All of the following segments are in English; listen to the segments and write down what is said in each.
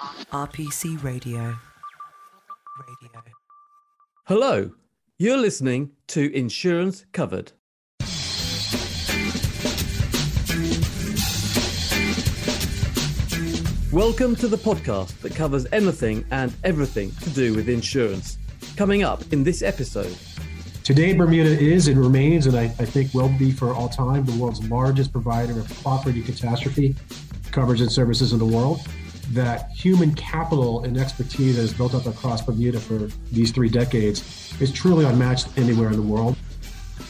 RPC Radio. Radio. Hello, you're listening to Insurance Covered. Welcome to the podcast that covers anything and everything to do with insurance. Coming up in this episode. Today, Bermuda is and remains, and I, I think will be for all time, the world's largest provider of property catastrophe coverage and services in the world. That human capital and expertise that has built up across Bermuda for these three decades is truly unmatched anywhere in the world.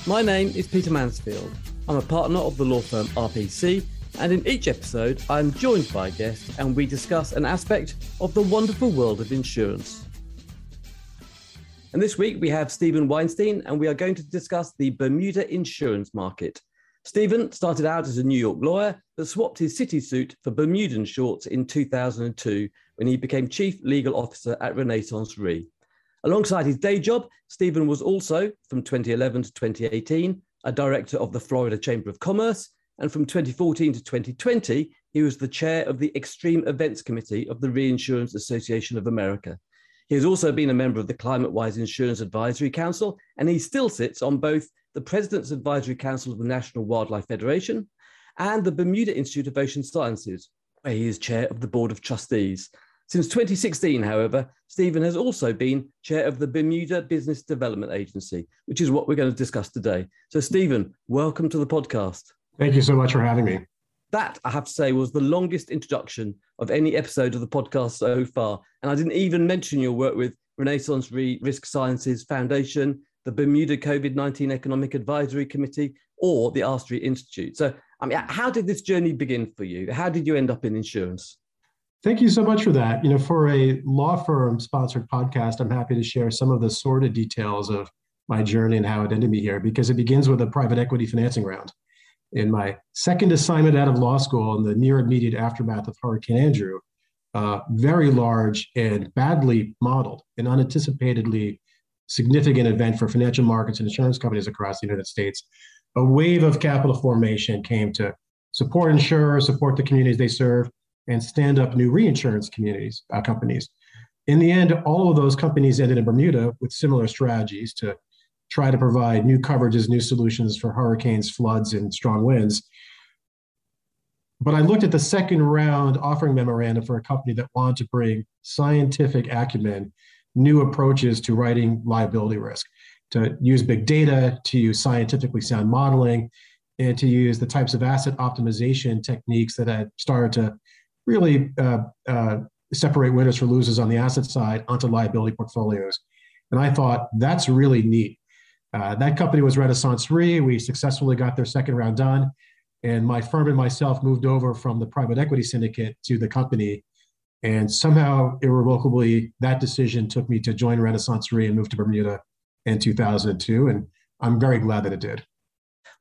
My name is Peter Mansfield. I'm a partner of the law firm RPC and in each episode, I'm joined by a guest and we discuss an aspect of the wonderful world of insurance. And this week we have Stephen Weinstein, and we are going to discuss the Bermuda insurance market. Stephen started out as a New York lawyer, but swapped his city suit for Bermudan shorts in 2002 when he became Chief Legal Officer at Renaissance Re. Alongside his day job, Stephen was also, from 2011 to 2018, a director of the Florida Chamber of Commerce and from 2014 to 2020, he was the chair of the Extreme Events Committee of the Reinsurance Association of America. He has also been a member of the Climate Wise Insurance Advisory Council, and he still sits on both the President's Advisory Council of the National Wildlife Federation and the Bermuda Institute of Ocean Sciences, where he is chair of the Board of Trustees. Since 2016, however, Stephen has also been chair of the Bermuda Business Development Agency, which is what we're going to discuss today. So, Stephen, welcome to the podcast. Thank you so much for having me. That, I have to say, was the longest introduction of any episode of the podcast so far. And I didn't even mention your work with Renaissance Risk Sciences Foundation, the Bermuda COVID 19 Economic Advisory Committee, or the R Street Institute. So, I mean, how did this journey begin for you? How did you end up in insurance? Thank you so much for that. You know, for a law firm sponsored podcast, I'm happy to share some of the sordid details of my journey and how it ended me here because it begins with a private equity financing round in my second assignment out of law school in the near immediate aftermath of Hurricane Andrew, uh, very large and badly modeled and unanticipatedly significant event for financial markets and insurance companies across the United States. A wave of capital formation came to support insurers, support the communities they serve, and stand up new reinsurance communities, uh, companies. In the end, all of those companies ended in Bermuda with similar strategies to try to provide new coverages, new solutions for hurricanes, floods, and strong winds. But I looked at the second round offering memorandum for a company that wanted to bring scientific acumen, new approaches to writing liability risk, to use big data, to use scientifically sound modeling, and to use the types of asset optimization techniques that had started to really uh, uh, separate winners from losers on the asset side onto liability portfolios. And I thought that's really neat. Uh, that company was Renaissance Re. We successfully got their second round done. And my firm and myself moved over from the private equity syndicate to the company. And somehow, irrevocably, that decision took me to join Renaissance Re and move to Bermuda in 2002. And I'm very glad that it did.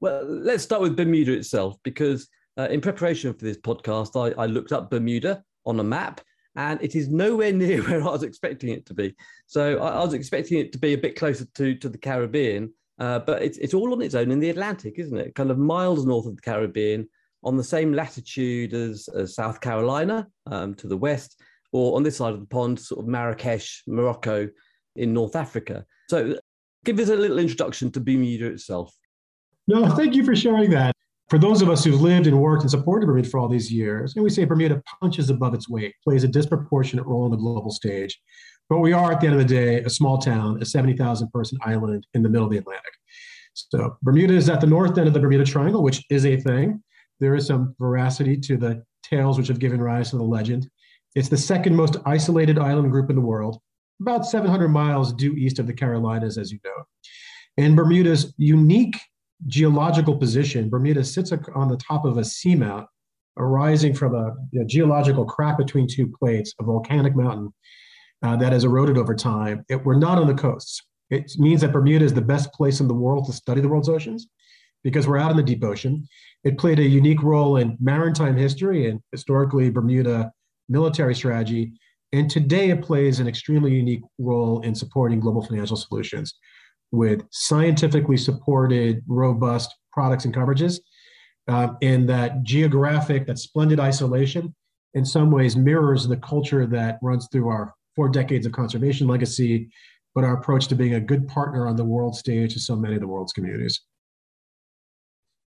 Well, let's start with Bermuda itself, because uh, in preparation for this podcast, I, I looked up Bermuda on a map and it is nowhere near where I was expecting it to be. So I, I was expecting it to be a bit closer to, to the Caribbean, uh, but it's, it's all on its own in the Atlantic, isn't it? Kind of miles north of the Caribbean, on the same latitude as, as South Carolina um, to the west, or on this side of the pond, sort of Marrakesh, Morocco in North Africa. So give us a little introduction to Bermuda itself. No, thank you for sharing that for those of us who've lived and worked and supported Bermuda for all these years, and we say Bermuda punches above its weight, plays a disproportionate role on the global stage. But we are, at the end of the day, a small town, a 70,000 person island in the middle of the Atlantic. So Bermuda is at the north end of the Bermuda Triangle, which is a thing. There is some veracity to the tales which have given rise to the legend. It's the second most isolated island group in the world, about 700 miles due east of the Carolinas, as you know. And Bermuda's unique geological position, Bermuda sits on the top of a seamount arising from a geological crack between two plates, a volcanic mountain uh, that has eroded over time. It, we're not on the coasts. It means that Bermuda is the best place in the world to study the world's oceans because we're out in the deep ocean. It played a unique role in maritime history and historically Bermuda military strategy. And today it plays an extremely unique role in supporting global financial solutions with scientifically supported, robust products and coverages. Um, and that geographic, that splendid isolation in some ways mirrors the culture that runs through our four decades of conservation legacy, but our approach to being a good partner on the world stage to so many of the world's communities.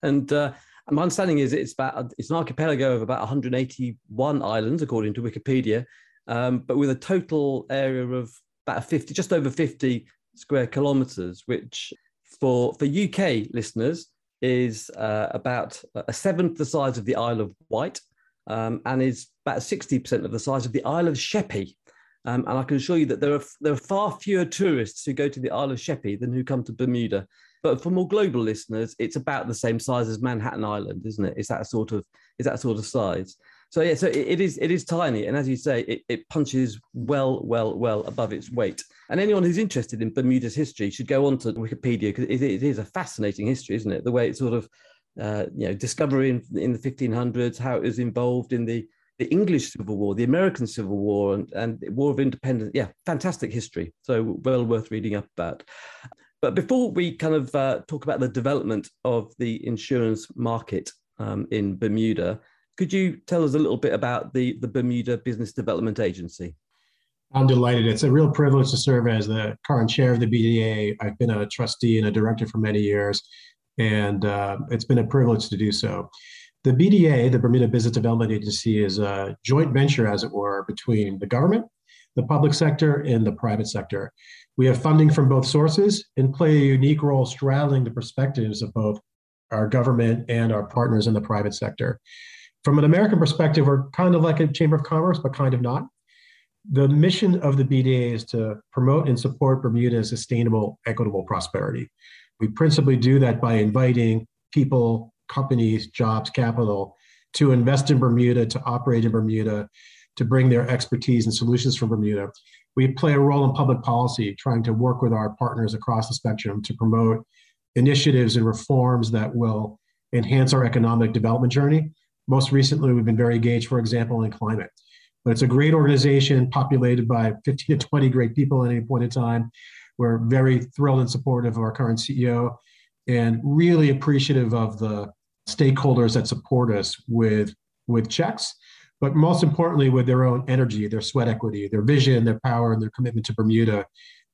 And uh, my understanding is it's about it's an archipelago of about 181 islands according to Wikipedia, um, but with a total area of about 50, just over 50 square kilometers, which for for UK listeners is uh, about a seventh the size of the Isle of Wight, um, and is about 60% of the size of the Isle of Sheppey. Um, and I can assure you that there are there are far fewer tourists who go to the Isle of Sheppey than who come to Bermuda. But for more global listeners, it's about the same size as Manhattan Island, isn't it? it? Is that sort of is that sort of size? So yeah, so it, it is it is tiny, and as you say, it, it punches well, well, well above its weight. And anyone who's interested in Bermuda's history should go on to Wikipedia because it, it is a fascinating history, isn't it? The way it sort of uh, you know discovery in, in the 1500s, how it was involved in the the English Civil War, the American Civil War, and, and War of Independence. Yeah, fantastic history. So well worth reading up about. But before we kind of uh, talk about the development of the insurance market um, in Bermuda, could you tell us a little bit about the, the Bermuda Business Development Agency? I'm delighted. It's a real privilege to serve as the current chair of the BDA. I've been a trustee and a director for many years, and uh, it's been a privilege to do so. The BDA, the Bermuda Business Development Agency, is a joint venture, as it were, between the government, the public sector, and the private sector. We have funding from both sources and play a unique role straddling the perspectives of both our government and our partners in the private sector. From an American perspective, we're kind of like a chamber of commerce, but kind of not. The mission of the BDA is to promote and support Bermuda's sustainable, equitable prosperity. We principally do that by inviting people, companies, jobs, capital to invest in Bermuda, to operate in Bermuda, to bring their expertise and solutions from Bermuda. We play a role in public policy, trying to work with our partners across the spectrum to promote initiatives and reforms that will enhance our economic development journey. Most recently, we've been very engaged, for example, in climate. But it's a great organization populated by 15 to 20 great people at any point in time. We're very thrilled and supportive of our current CEO and really appreciative of the stakeholders that support us with with checks but most importantly with their own energy their sweat equity their vision their power and their commitment to bermuda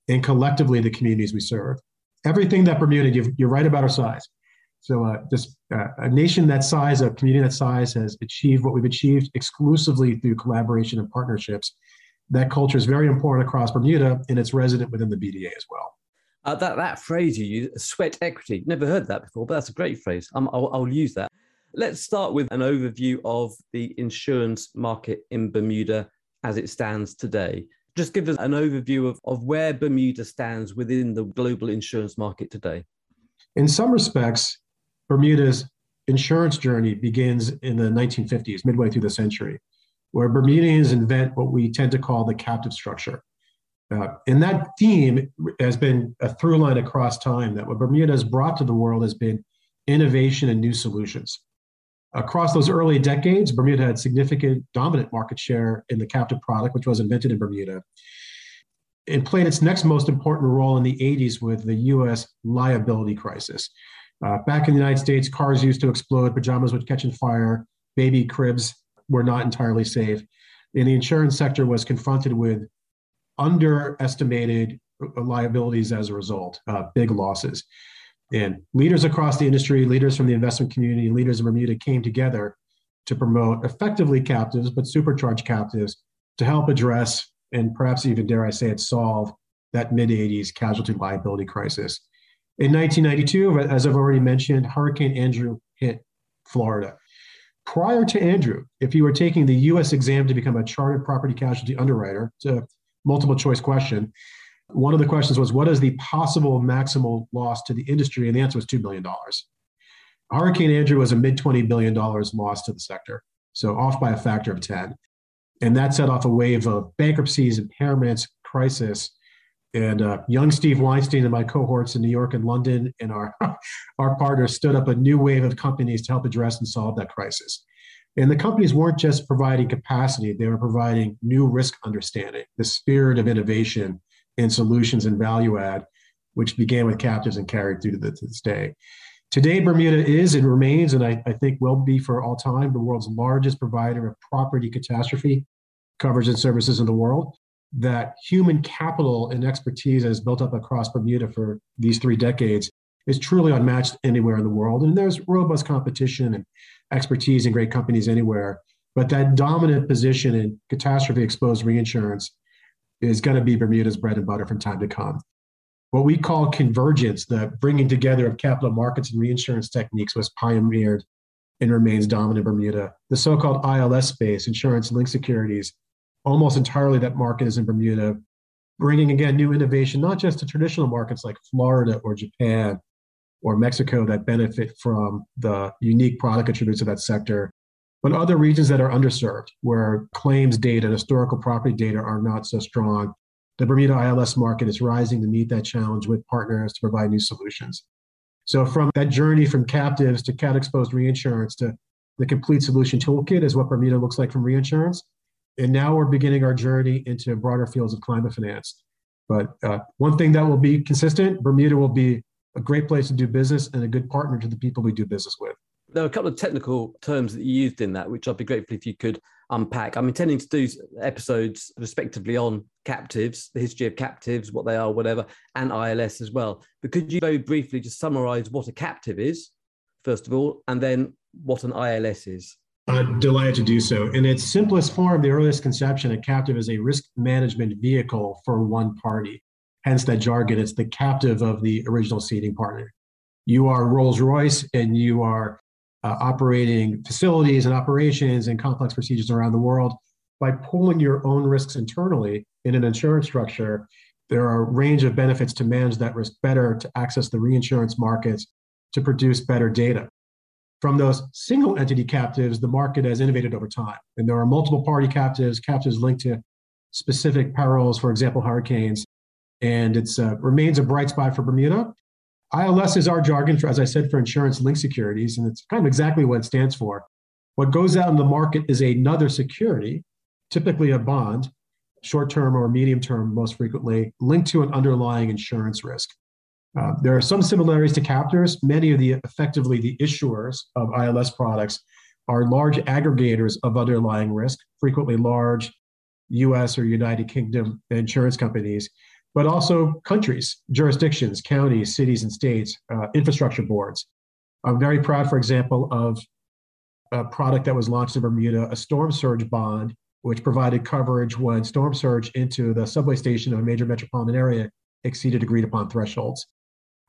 and collectively the communities we serve everything that bermuda you're right about our size so uh, this uh, a nation that size a community that size has achieved what we've achieved exclusively through collaboration and partnerships that culture is very important across bermuda and it's resident within the bda as well uh, that that phrase you use, sweat equity. Never heard that before, but that's a great phrase. Um, I'll, I'll use that. Let's start with an overview of the insurance market in Bermuda as it stands today. Just give us an overview of, of where Bermuda stands within the global insurance market today. In some respects, Bermuda's insurance journey begins in the 1950s, midway through the century, where Bermudians invent what we tend to call the captive structure. Uh, and that theme has been a through line across time that what Bermuda has brought to the world has been innovation and new solutions. Across those early decades, Bermuda had significant dominant market share in the captive product, which was invented in Bermuda. It played its next most important role in the 80s with the US liability crisis. Uh, back in the United States, cars used to explode, pajamas would catch on fire, baby cribs were not entirely safe. And the insurance sector was confronted with underestimated liabilities as a result, uh, big losses. And leaders across the industry, leaders from the investment community, leaders in Bermuda came together to promote effectively captives, but supercharged captives to help address and perhaps even, dare I say it, solve that mid 80s casualty liability crisis. In 1992, as I've already mentioned, Hurricane Andrew hit Florida. Prior to Andrew, if you were taking the US exam to become a chartered property casualty underwriter, it's a multiple choice question. One of the questions was, what is the possible maximal loss to the industry? And the answer was $2 billion. Hurricane Andrew was a mid $20 billion loss to the sector, so off by a factor of 10. And that set off a wave of bankruptcies, impairments, crisis. And uh, young Steve Weinstein and my cohorts in New York and London and our, our partners stood up a new wave of companies to help address and solve that crisis. And the companies weren't just providing capacity, they were providing new risk understanding, the spirit of innovation and solutions and value add, which began with captives and carried through to, this day. Today, Bermuda is and remains, and I, I, think will be for all time, the world's largest provider of property catastrophe coverage and services in the world. That human capital and expertise that has built up across Bermuda for these three decades is truly unmatched anywhere in the world. And there's robust competition and expertise in great companies anywhere. But that dominant position in catastrophe exposed reinsurance is going to be Bermuda's bread and butter from time to come what we call convergence, the bringing together of capital markets and reinsurance techniques, was pioneered and remains dominant in Bermuda. The so called ILS space, insurance linked securities, almost entirely that market is in Bermuda, bringing again new innovation, not just to traditional markets like Florida or Japan or Mexico that benefit from the unique product attributes of that sector, but other regions that are underserved, where claims data and historical property data are not so strong the Bermuda ILS market is rising to meet that challenge with partners to provide new solutions. So, from that journey from captives to cat exposed reinsurance to the complete solution toolkit is what Bermuda looks like from reinsurance. And now we're beginning our journey into broader fields of climate finance. But uh, one thing that will be consistent Bermuda will be a great place to do business and a good partner to the people we do business with. There are a couple of technical terms that you used in that, which I'd be grateful if you could unpack. I'm intending to do episodes respectively on captives, the history of captives, what they are, whatever, and ILS as well. But could you very briefly just summarize what a captive is, first of all, and then what an ILS is? I'm delighted to do so. In its simplest form, the earliest conception, a captive is a risk management vehicle for one party. Hence that jargon, it's the captive of the original ceding partner. You are Rolls Royce and you are uh, operating facilities and operations and complex procedures around the world by pooling your own risks internally in an insurance structure there are a range of benefits to manage that risk better to access the reinsurance markets to produce better data from those single entity captives the market has innovated over time and there are multiple party captives captives linked to specific perils for example hurricanes and it uh, remains a bright spot for bermuda ILS is our jargon for, as I said, for insurance linked securities, and it's kind of exactly what it stands for. What goes out in the market is another security, typically a bond, short term or medium term, most frequently, linked to an underlying insurance risk. Uh, there are some similarities to captives. Many of the effectively the issuers of ILS products are large aggregators of underlying risk, frequently large US or United Kingdom insurance companies but also countries, jurisdictions, counties, cities, and states, uh, infrastructure boards. I'm very proud, for example, of a product that was launched in Bermuda, a storm surge bond, which provided coverage when storm surge into the subway station of a major metropolitan area exceeded agreed upon thresholds.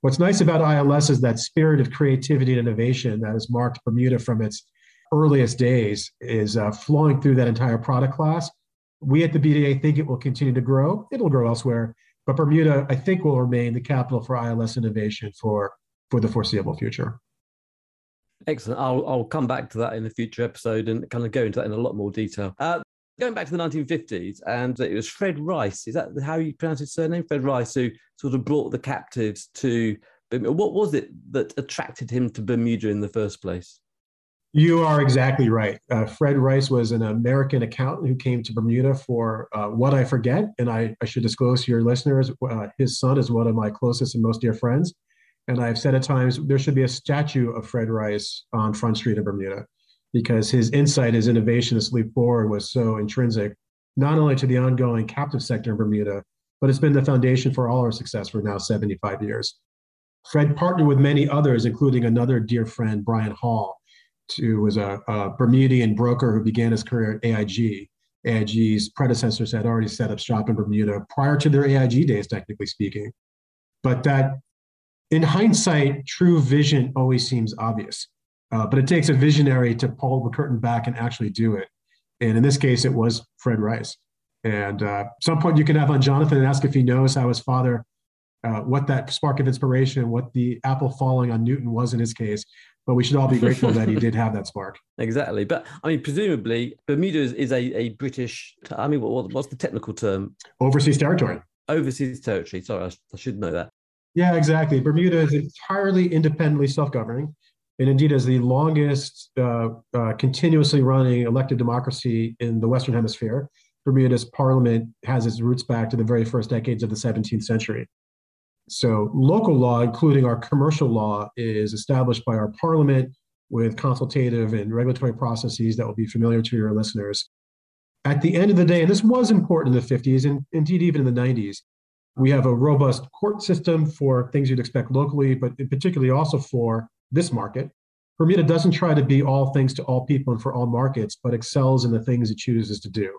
What's nice about ILS is that spirit of creativity and innovation that has marked Bermuda from its earliest days is uh, flowing through that entire product class. We at the BDA think it will continue to grow. It'll grow elsewhere, but Bermuda, I think, will remain the capital for ILS innovation for, for the foreseeable future. Excellent. I'll, I'll come back to that in a future episode and kind of go into that in a lot more detail. Uh, going back to the 1950s, and it was Fred Reiss. Is that how you pronounce his surname? Fred Reiss, who sort of brought the captives to. What was it that attracted him to Bermuda in the first place? You are exactly right. Uh, Fred Reiss was an American accountant who came to Bermuda for uh, what I forget, and I, I, should disclose to your listeners, uh, his son is one of my closest and most dear friends. And I've said at times there should be a statue of Fred Reiss on Front Street of Bermuda because his insight, his innovation, his leap forward was so intrinsic, not only to the ongoing captive sector in Bermuda, but it's been the foundation for all our success for now 75 years. Fred partnered with many others, including another dear friend, Brian Hall, who was a, a Bermudian broker who began his career at AIG. AIG's predecessors had already set up shop in Bermuda prior to their AIG days, technically speaking. But that, in hindsight, true vision always seems obvious. Uh, but it takes a visionary to pull the curtain back and actually do it. And in this case, it was Fred Reiss. And uh, some point you can have on Jonathan and ask if he knows how his father, uh, what that spark of inspiration, what the apple falling on Newton was in his case, but we should all be grateful that he did have that spark. Exactly. But I mean, presumably, Bermuda is, is a, a British, I mean, what, what's the technical term? Overseas territory. Overseas territory. Sorry, I, I should know that. Yeah, exactly. Bermuda is entirely independently self governing and indeed is the longest uh, uh, continuously running elected democracy in the Western Hemisphere. Bermuda's parliament has its roots back to the very first decades of the 17th century. So, local law, including our commercial law, is established by our parliament with consultative and regulatory processes that will be familiar to your listeners. At the end of the day, and this was important in the 50s and indeed even in the 90s, we have a robust court system for things you'd expect locally, but particularly also for this market. Bermuda doesn't try to be all things to all people and for all markets, but excels in the things it chooses to do.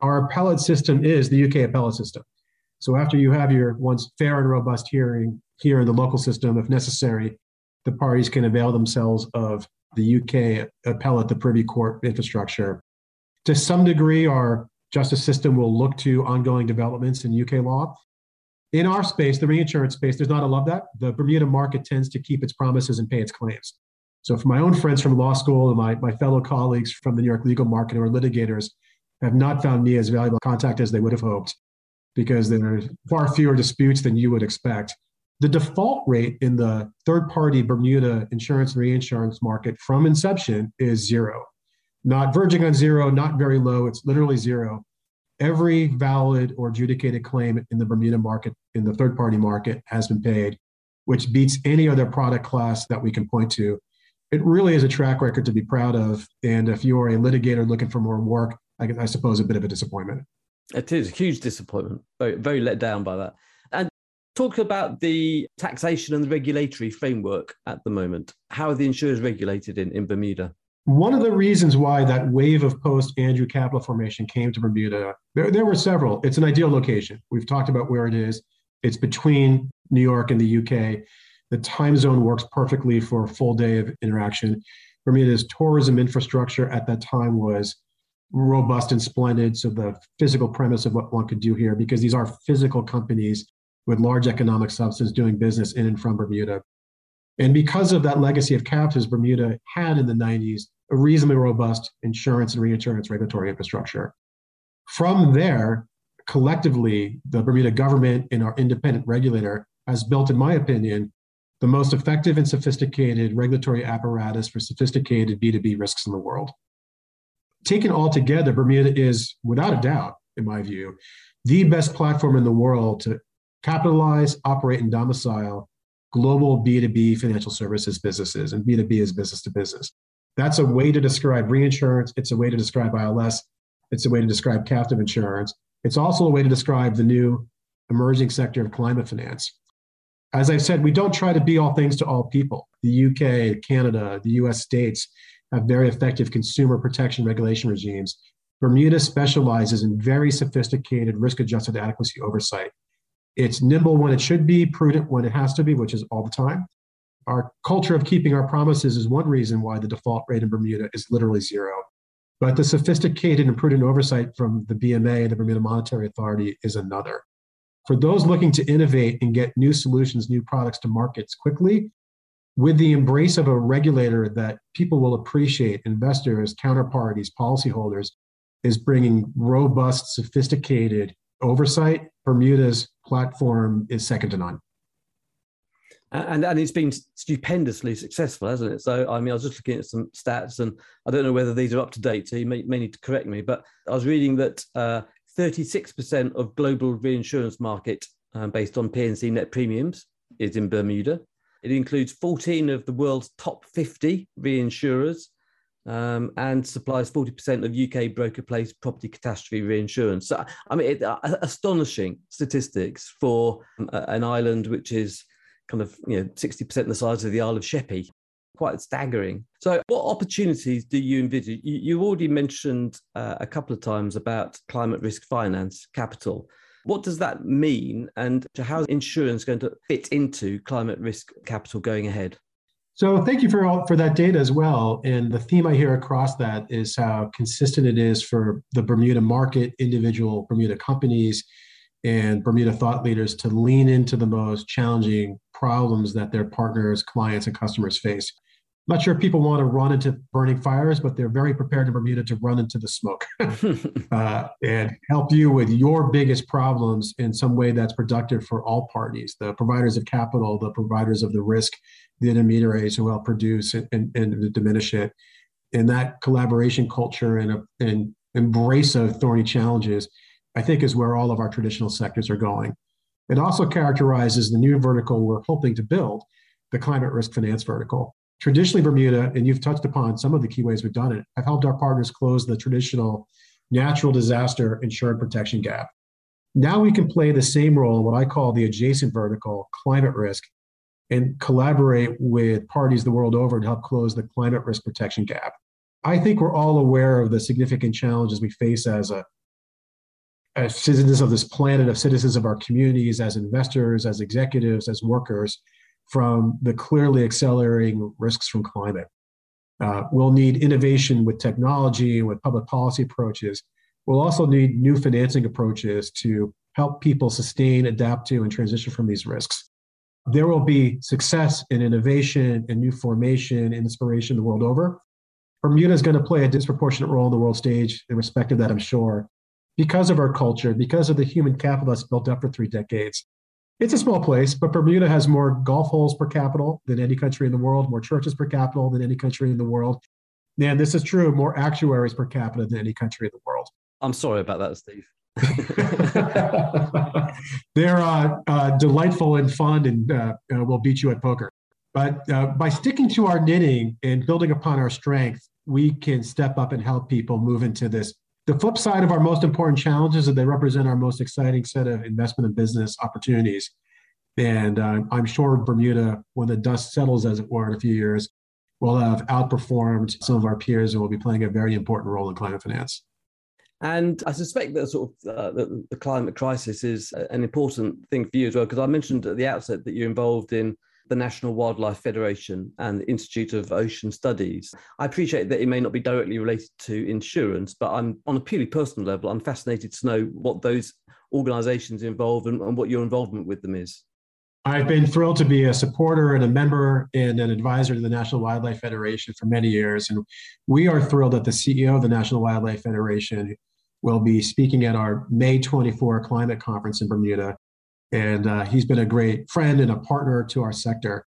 Our appellate system is the UK appellate system. So after you have your once fair and robust hearing here in the local system, if necessary, the parties can avail themselves of the UK appellate, uh, the Privy Court infrastructure. To some degree, our justice system will look to ongoing developments in UK law. In our space, the reinsurance space, there's not a lot of that. The Bermuda market tends to keep its promises and pay its claims. So, for my own friends from law school and my, my fellow colleagues from the New York legal market who are litigators, have not found me as valuable contact as they would have hoped because there are far fewer disputes than you would expect. The default rate in the third party Bermuda insurance and reinsurance market from inception is zero. Not verging on zero, not very low, it's literally zero. Every valid or adjudicated claim in the Bermuda market, in the third party market, has been paid, which beats any other product class that we can point to. It really is a track record to be proud of. And if you are a litigator looking for more work, I, I suppose a bit of a disappointment. It is a huge disappointment. Very, very let down by that. And talk about the taxation and the regulatory framework at the moment. How are the insurers regulated in, in Bermuda? One of the reasons why that wave of post Andrew capital formation came to Bermuda, there, there were several. It's an ideal location. We've talked about where it is. It's between New York and the UK. The time zone works perfectly for a full day of interaction. Bermuda's tourism infrastructure at that time was robust and splendid. So the physical premise of what one could do here, because these are physical companies with large economic substance doing business in and from Bermuda. And because of that legacy of captives, Bermuda had in the 90s a reasonably robust insurance and reinsurance regulatory infrastructure. From there, collectively, the Bermuda government and our independent regulator has built, in my opinion, the most effective and sophisticated regulatory apparatus for sophisticated B2B risks in the world taken all together, Bermuda is, without a doubt, in my view, the best platform in the world to capitalize, operate, and domicile global B2B financial services businesses. And B2B is business to business. That's a way to describe reinsurance. It's a way to describe ILS. It's a way to describe captive insurance. It's also a way to describe the new emerging sector of climate finance. As I said, we don't try to be all things to all people. The UK, Canada, the US states have very effective consumer protection regulation regimes. Bermuda specializes in very sophisticated risk adjusted adequacy oversight. It's nimble when it should be, prudent when it has to be, which is all the time. Our culture of keeping our promises is one reason why the default rate in Bermuda is literally zero. But the sophisticated and prudent oversight from the BMA, and the Bermuda Monetary Authority, is another. For those looking to innovate and get new solutions, new products to markets quickly, with the embrace of a regulator that people will appreciate, investors, counterparties, policyholders, is bringing robust, sophisticated oversight. Bermuda's platform is second to none. And, and it's been stupendously successful, hasn't it? So, I mean, I was just looking at some stats, and I don't know whether these are up to date, so you may, may need to correct me, but I was reading that uh, 36% of global reinsurance market um, based on P&C net premiums is in Bermuda. It includes 14 of the world's top 50 reinsurers um, and supplies 40% of UK broker placed property catastrophe reinsurance. So, I mean, it, uh, astonishing statistics for um, an island which is kind of you know 60% the size of the Isle of Sheppey. Quite staggering. So, what opportunities do you envisage? You, you already mentioned uh, a couple of times about climate risk finance capital. What does that mean? And how is insurance going to fit into climate risk capital going ahead? So thank you for all, for that data as well. And the theme I hear across that is how consistent it is for the Bermuda market, individual Bermuda companies, and Bermuda thought leaders to lean into the most challenging problems that their partners, clients, and customers face I'm not sure if people want to run into burning fires, but they're very prepared in Bermuda to run into the smoke uh, and help you with your biggest problems in some way that's productive for all parties the providers of capital, the providers of the risk, the intermediaries who help produce and, and, and diminish it. And that collaboration culture and, and embrace of thorny challenges, I think, is where all of our traditional sectors are going. It also characterizes the new vertical we're hoping to build, the climate risk finance vertical. Traditionally, Bermuda, and you've touched upon some of the key ways we've done it, have helped our partners close the traditional natural disaster insured protection gap. Now we can play the same role in what I call the adjacent vertical, climate risk, and collaborate with parties the world over to help close the climate risk protection gap. I think we're all aware of the significant challenges we face as a as citizens of this planet, of citizens of our communities, as investors, as executives, as workers, from the clearly accelerating risks from climate. Uh, we'll need innovation with technology and with public policy approaches. We'll also need new financing approaches to help people sustain, adapt to, and transition from these risks. There will be success in innovation and new formation and inspiration the world over. Bermuda is going to play a disproportionate role on the world stage in respect of that, I'm sure, because of our culture, because of the human capital that's built up for three decades. It's a small place, but Bermuda has more golf holes per capita than any country in the world, more churches per capita than any country in the world. And this is true, more actuaries per capita than any country in the world. I'm sorry about that, Steve. They're uh, uh, delightful and fun and uh, uh will beat you at poker. But uh, by sticking to our knitting and building upon our strength, we can step up and help people move into this the flip side of our most important challenges is that they represent our most exciting set of investment and business opportunities. And uh, I'm sure Bermuda, when the dust settles, as it were, in a few years, will have outperformed some of our peers and will be playing a very important role in climate finance. And I suspect that sort of uh, the, the, climate crisis is an important thing for you as well, because I mentioned at the outset that you're involved in the National Wildlife Federation and the Institute of Ocean Studies. I appreciate that it may not be directly related to insurance, but I'm on a purely personal level, I'm fascinated to know what those organizations involve and, and what your involvement with them is. I've been thrilled to be a supporter and a member and an advisor to the National Wildlife Federation for many years. And we are thrilled that the CEO of the National Wildlife Federation will be speaking at our May 24 climate conference in Bermuda and uh, he's been a great friend and a partner to our sector.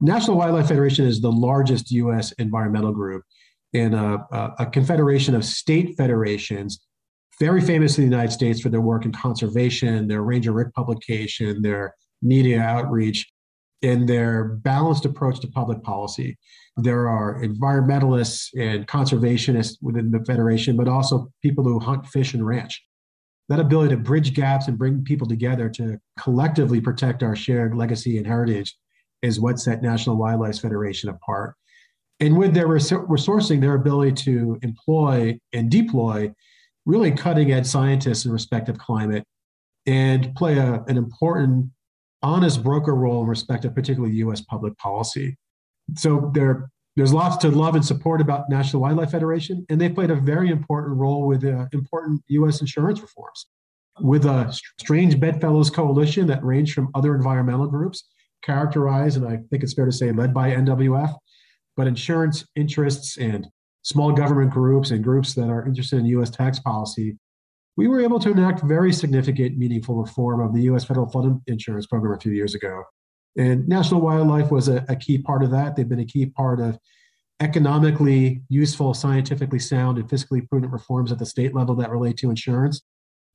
National Wildlife Federation is the largest U.S. environmental group in a, a, confederation of state federations, very famous in the United States for their work in conservation, their Ranger Rick publication, their media outreach, and their balanced approach to public policy. There are environmentalists and conservationists within the federation, but also people who hunt, fish, and ranch that ability to bridge gaps and bring people together to collectively protect our shared legacy and heritage is what set National Wildlife Federation apart. And with their resourcing, their ability to employ and deploy really cutting edge scientists in respect of climate and play a, an important, honest broker role in respect of particularly US public policy. So they're there's lots to love and support about National Wildlife Federation, and they played a very important role with uh, important U.S. insurance reforms. With a strange bedfellows coalition that ranged from other environmental groups, characterized, and I think it's fair to say, led by NWF, but insurance interests and small government groups and groups that are interested in U.S. tax policy, we were able to enact very significant, meaningful reform of the U.S. federal flood insurance program a few years ago. And National Wildlife was a, a key part of that. They've been a key part of economically useful, scientifically sound, and fiscally prudent reforms at the state level that relate to insurance.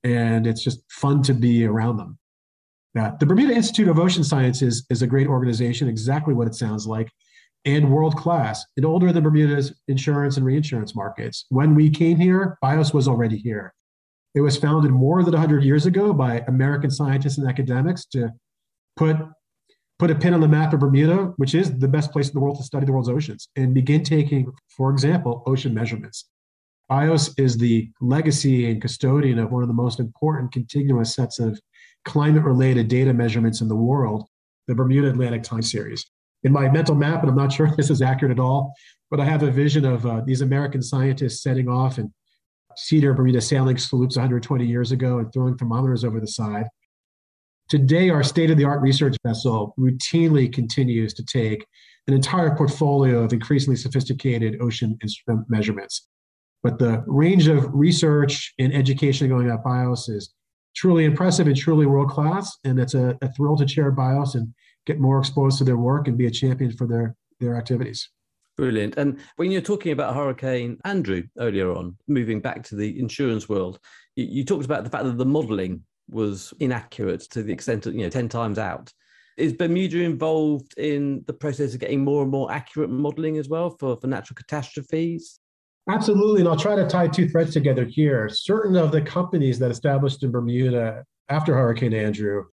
And it's just fun to be around them. Yeah. The Bermuda Institute of Ocean Sciences is a great organization, exactly what it sounds like, and world class and older than Bermuda's insurance and reinsurance markets. When we came here, BIOS was already here. It was founded more than 100 years ago by American scientists and academics to put put a pin on the map of Bermuda, which is the best place in the world to study the world's oceans, and begin taking, for example, ocean measurements. BIOS is the legacy and custodian of one of the most important continuous sets of climate related data measurements in the world, the Bermuda Atlantic Time Series. In my mental map, and I'm not sure if this is accurate at all, but I have a vision of uh, these American scientists setting off and Cedar Bermuda sailing sloops 120 years ago and throwing thermometers over the side Today, our state of the art research vessel routinely continues to take an entire portfolio of increasingly sophisticated ocean instrument measurements. But the range of research and education going at BIOS is truly impressive and truly world class. And it's a, a thrill to chair BIOS and get more exposed to their work and be a champion for their, their activities. Brilliant. And when you're talking about Hurricane Andrew earlier on, moving back to the insurance world, you, you talked about the fact that the modeling was inaccurate to the extent of, you know, 10 times out. Is Bermuda involved in the process of getting more and more accurate modeling as well for, for natural catastrophes? Absolutely. And I'll try to tie two threads together here. Certain of the companies that established in Bermuda after Hurricane Andrew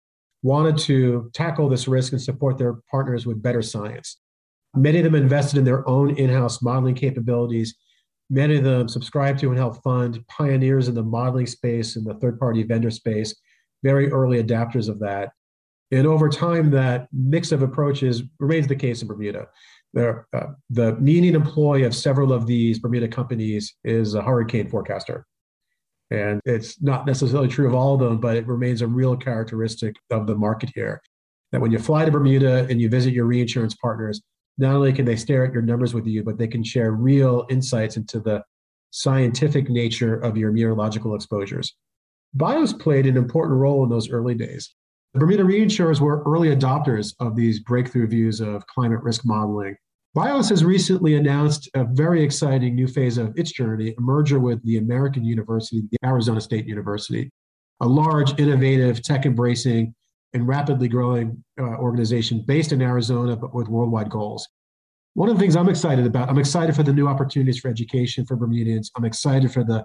wanted to tackle this risk and support their partners with better science. Many of them invested in their own in house modeling capabilities. Many of them subscribed to and helped fund pioneers in the modeling space and the third party vendor space, very early adapters of that. And over time, that mix of approaches remains the case in Bermuda. There, uh, the leading employee of several of these Bermuda companies is a hurricane forecaster. And it's not necessarily true of all of them, but it remains a real characteristic of the market here. That when you fly to Bermuda and you visit your reinsurance partners, not only can they stare at your numbers with you, but they can share real insights into the scientific nature of your meteorological exposures. BIOS played an important role in those early days. The Bermuda reinsurers were early adopters of these breakthrough views of climate risk modeling. BIOS has recently announced a very exciting new phase of its journey, a merger with the American University, the Arizona State University, a large, innovative, tech embracing and rapidly growing uh, organization based in Arizona, but with worldwide goals. One of the things I'm excited about, I'm excited for the new opportunities for education for Bermudians. I'm excited for the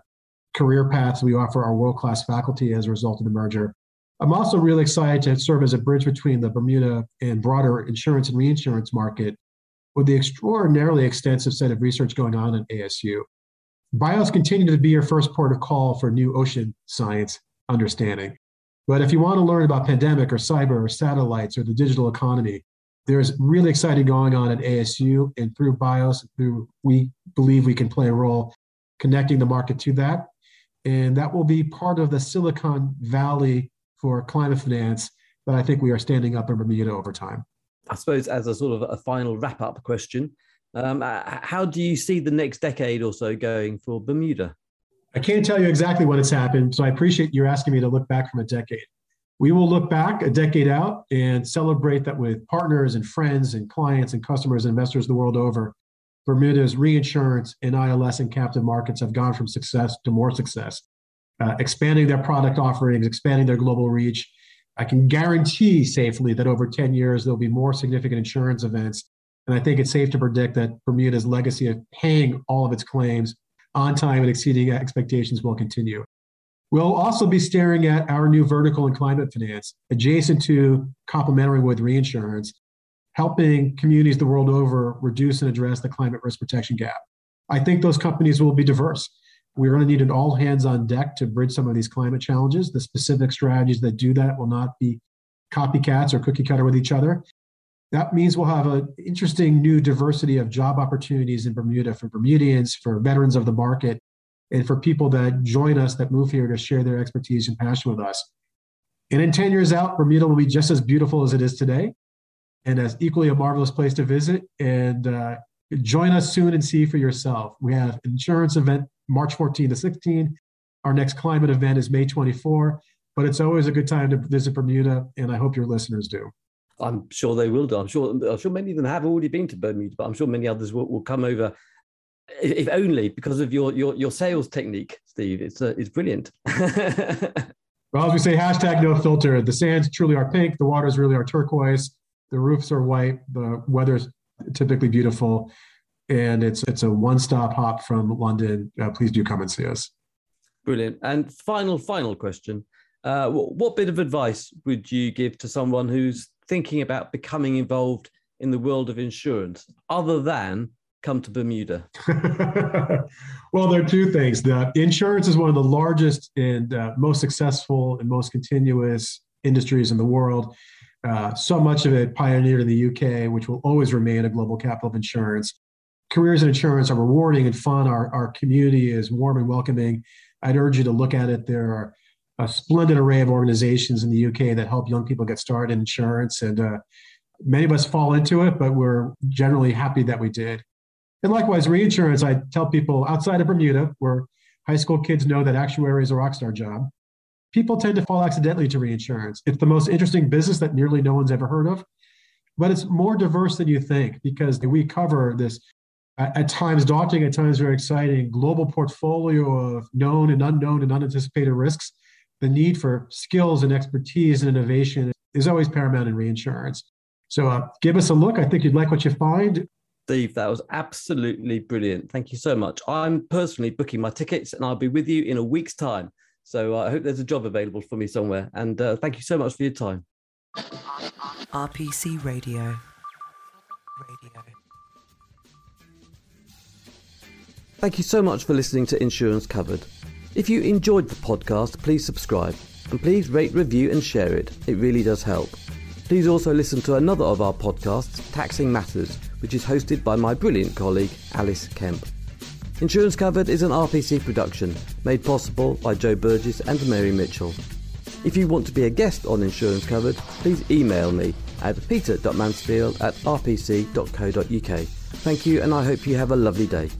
career paths we offer our world class faculty as a result of the merger. I'm also really excited to serve as a bridge between the Bermuda and broader insurance and reinsurance market with the extraordinarily extensive set of research going on at ASU. BIOS continue to be your first port of call for new ocean science understanding. But if you want to learn about pandemic or cyber or satellites or the digital economy, there's really exciting going on at ASU and through BIOS, through we believe we can play a role connecting the market to that. And that will be part of the Silicon Valley for climate finance that I think we are standing up in Bermuda over time. I suppose as a sort of a final wrap up question, um, how do you see the next decade or so going for Bermuda? I can't tell you exactly when it's happened, so I appreciate you asking me to look back from a decade. We will look back a decade out and celebrate that with partners and friends and clients and customers and investors the world over. Bermuda's reinsurance and ILS and captive markets have gone from success to more success, uh, expanding their product offerings, expanding their global reach. I can guarantee safely that over 10 years, there'll be more significant insurance events. And I think it's safe to predict that Bermuda's legacy of paying all of its claims on time and exceeding expectations will continue. We'll also be staring at our new vertical in climate finance, adjacent to complementary with reinsurance, helping communities the world over reduce and address the climate risk protection gap. I think those companies will be diverse. We're going to need an all hands on deck to bridge some of these climate challenges. The specific strategies that do that will not be copycats or cookie cutter with each other. That means we'll have an interesting new diversity of job opportunities in Bermuda for Bermudians, for veterans of the market, and for people that join us that move here to share their expertise and passion with us. And in 10 years out, Bermuda will be just as beautiful as it is today and as equally a marvelous place to visit. And uh, join us soon and see for yourself. We have insurance event March 14 to 16. Our next climate event is May 24. But it's always a good time to visit Bermuda, and I hope your listeners do. I'm sure they will do. I'm sure. I'm sure many of them have already been to Bermuda, but I'm sure many others will, will come over, if only because of your your, your sales technique, Steve. It's uh, it's brilliant. well, as we say, hashtag no filter. The sands truly are pink. The waters really are turquoise. The roofs are white. The weather's typically beautiful, and it's it's a one stop hop from London. Uh, please do come and see us. Brilliant. And final final question. Uh, what, what bit of advice would you give to someone who's thinking about becoming involved in the world of insurance other than come to Bermuda? well, there are two things. The insurance is one of the largest and uh, most successful and most continuous industries in the world. Uh, so much of it pioneered in the UK, which will always remain a global capital of insurance. Careers in insurance are rewarding and fun. Our, our community is warm and welcoming. I'd urge you to look at it. There are a splendid array of organizations in the UK that help young people get started in insurance. And uh, many of us fall into it, but we're generally happy that we did. And likewise, reinsurance, I tell people outside of Bermuda, where high school kids know that actuary is a rock star job, people tend to fall accidentally to reinsurance. It's the most interesting business that nearly no one's ever heard of, but it's more diverse than you think because we cover this at times daunting, at times very exciting global portfolio of known and unknown and unanticipated risks the need for skills and expertise and innovation is always paramount in reinsurance. So uh, give us a look. I think you'd like what you find. Steve, that was absolutely brilliant. Thank you so much. I'm personally booking my tickets and I'll be with you in a week's time. So uh, I hope there's a job available for me somewhere. And uh, thank you so much for your time. RPC Radio. Radio. Thank you so much for listening to Insurance Covered. If you enjoyed the podcast, please subscribe and please rate, review, and share it. It really does help. Please also listen to another of our podcasts, Taxing Matters, which is hosted by my brilliant colleague, Alice Kemp. Insurance Covered is an RPC production made possible by Joe Burgess and Mary Mitchell. If you want to be a guest on Insurance Covered, please email me at peter.mansfield at rpc.co.uk. Thank you, and I hope you have a lovely day.